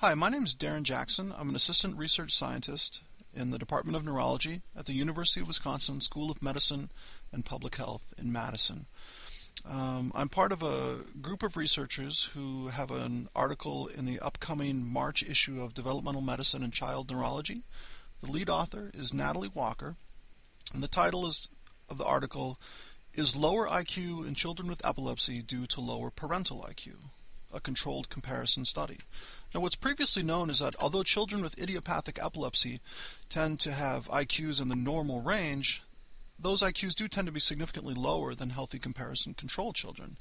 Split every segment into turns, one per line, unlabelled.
Hi, my name is Daren Jackson. I'm an assistant research scientist in the Department of Neurology at the University of Wisconsin School of Medicine and Public Health in Madison. Um, I'm part of a group of researchers who have an article in the upcoming March issue of Developmental Medicine and Child Neurology. The lead author is Natalie Walker, and the title is, of the article is Lower IQ in Children with Epilepsy Due to Lower Parental IQ? A Controlled Comparison Study. Now, what's previously known is that although children with idiopathic epilepsy tend to have IQs in the normal range, those IQs do tend to be significantly lower than healthy comparison control children.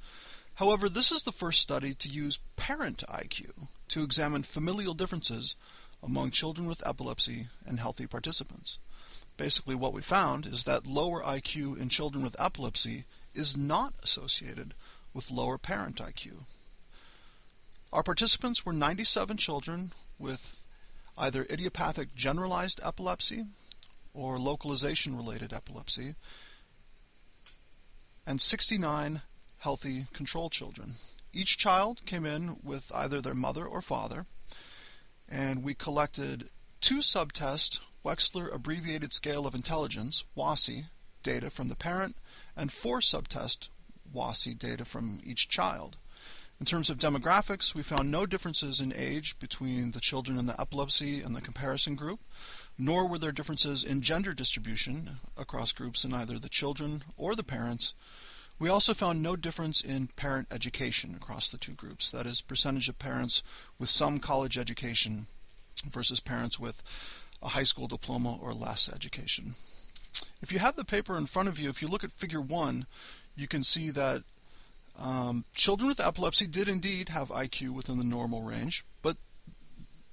However, this is the first study to use parent IQ to examine familial differences among children with epilepsy and healthy participants. Basically, what we found is that lower IQ in children with epilepsy is not associated with lower parent IQ. Our participants were 97 children with either idiopathic generalized epilepsy or localization related epilepsy, and 69 healthy control children. Each child came in with either their mother or father, and we collected two subtest Wechsler Abbreviated Scale of Intelligence, WASI, data from the parent, and four subtest WASI data from each child. In terms of demographics, we found no differences in age between the children in the epilepsy and the comparison group, nor were there differences in gender distribution across groups in either the children or the parents. We also found no difference in parent education across the two groups, that is, percentage of parents with some college education versus parents with a high school diploma or less education. If you have the paper in front of you, if you look at figure 1, you can see that um, children with epilepsy did indeed have IQ within the normal range, but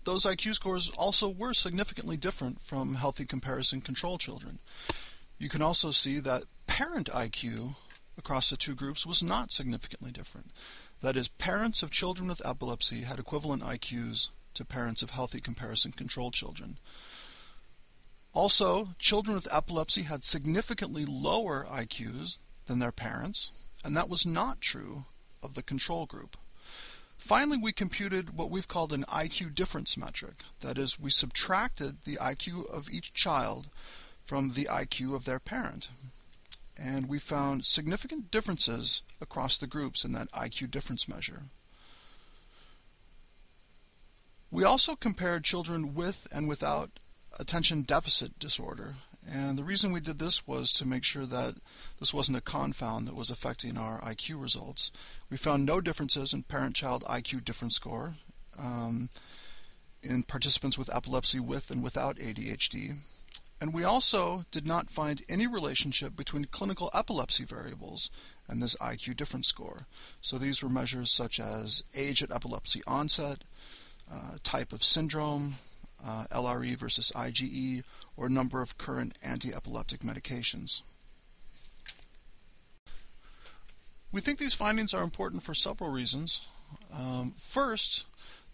those IQ scores also were significantly different from healthy comparison control children. You can also see that parent IQ across the two groups was not significantly different. That is, parents of children with epilepsy had equivalent IQs to parents of healthy comparison control children. Also, children with epilepsy had significantly lower IQs than their parents and that was not true of the control group. Finally, we computed what we've called an IQ difference metric. That is, we subtracted the IQ of each child from the IQ of their parent. And we found significant differences across the groups in that IQ difference measure. We also compared children with and without attention deficit disorder and the reason we did this was to make sure that this wasn't a confound that was affecting our IQ results. We found no differences in parent-child IQ difference score um, in participants with epilepsy with and without ADHD. And we also did not find any relationship between clinical epilepsy variables and this IQ difference score. So these were measures such as age at epilepsy onset, uh, type of syndrome, uh, LRE versus IGE, or number of current anti-epileptic medications. We think these findings are important for several reasons. Um, first,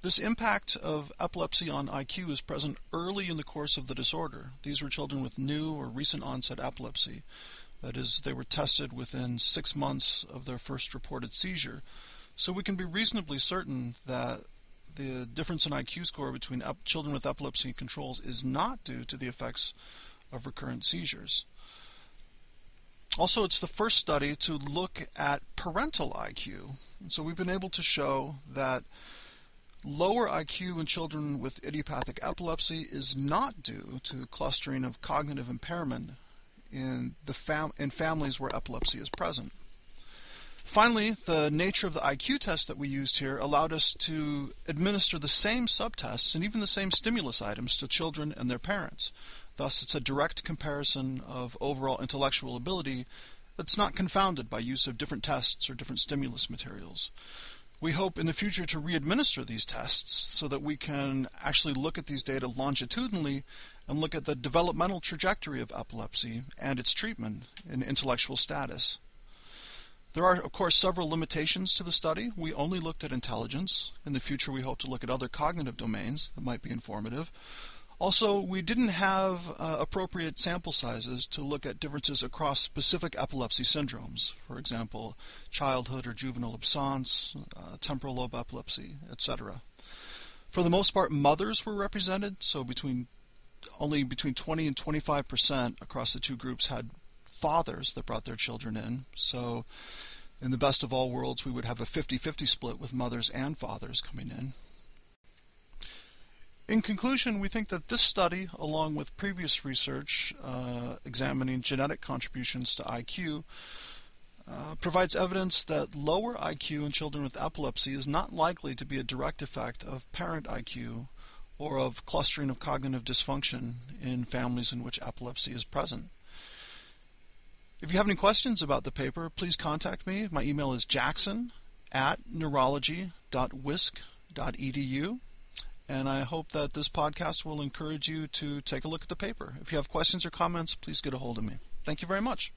this impact of epilepsy on IQ is present early in the course of the disorder. These were children with new or recent onset epilepsy. That is, they were tested within six months of their first reported seizure. So we can be reasonably certain that the difference in IQ score between children with epilepsy and controls is not due to the effects of recurrent seizures. Also, it's the first study to look at parental IQ. So we've been able to show that lower IQ in children with idiopathic epilepsy is not due to clustering of cognitive impairment in the fam- in families where epilepsy is present. Finally, the nature of the IQ test that we used here allowed us to administer the same subtests and even the same stimulus items to children and their parents. Thus, it's a direct comparison of overall intellectual ability that's not confounded by use of different tests or different stimulus materials. We hope in the future to re-administer these tests so that we can actually look at these data longitudinally and look at the developmental trajectory of epilepsy and its treatment in intellectual status. There are, of course, several limitations to the study. We only looked at intelligence. In the future, we hope to look at other cognitive domains that might be informative. Also, we didn't have uh, appropriate sample sizes to look at differences across specific epilepsy syndromes, for example, childhood or juvenile absence, uh, temporal lobe epilepsy, etc. For the most part, mothers were represented, so between only between 20 and 25 percent across the two groups had fathers that brought their children in. So, in the best of all worlds, we would have a 50 50 split with mothers and fathers coming in. In conclusion, we think that this study, along with previous research uh, examining genetic contributions to IQ, uh, provides evidence that lower IQ in children with epilepsy is not likely to be a direct effect of parent IQ or of clustering of cognitive dysfunction in families in which epilepsy is present. If you have any questions about the paper, please contact me. My email is jackson at neurology.wisc.edu. And I hope that this podcast will encourage you to take a look at the paper. If you have questions or comments, please get a hold of me. Thank you very much.